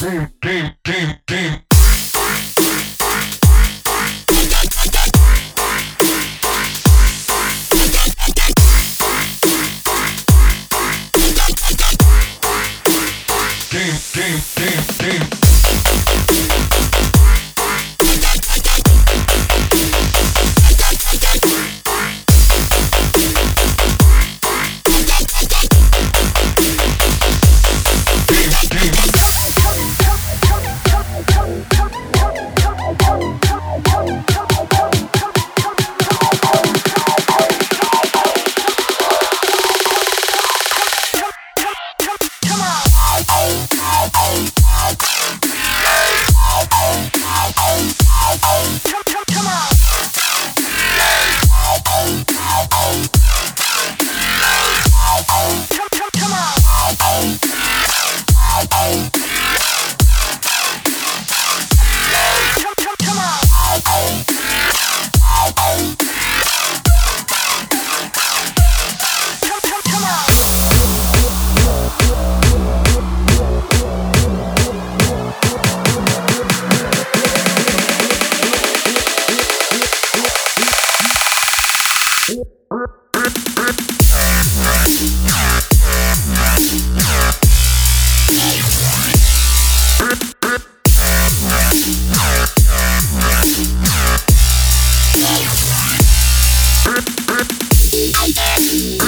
Game, game, game, game. I'm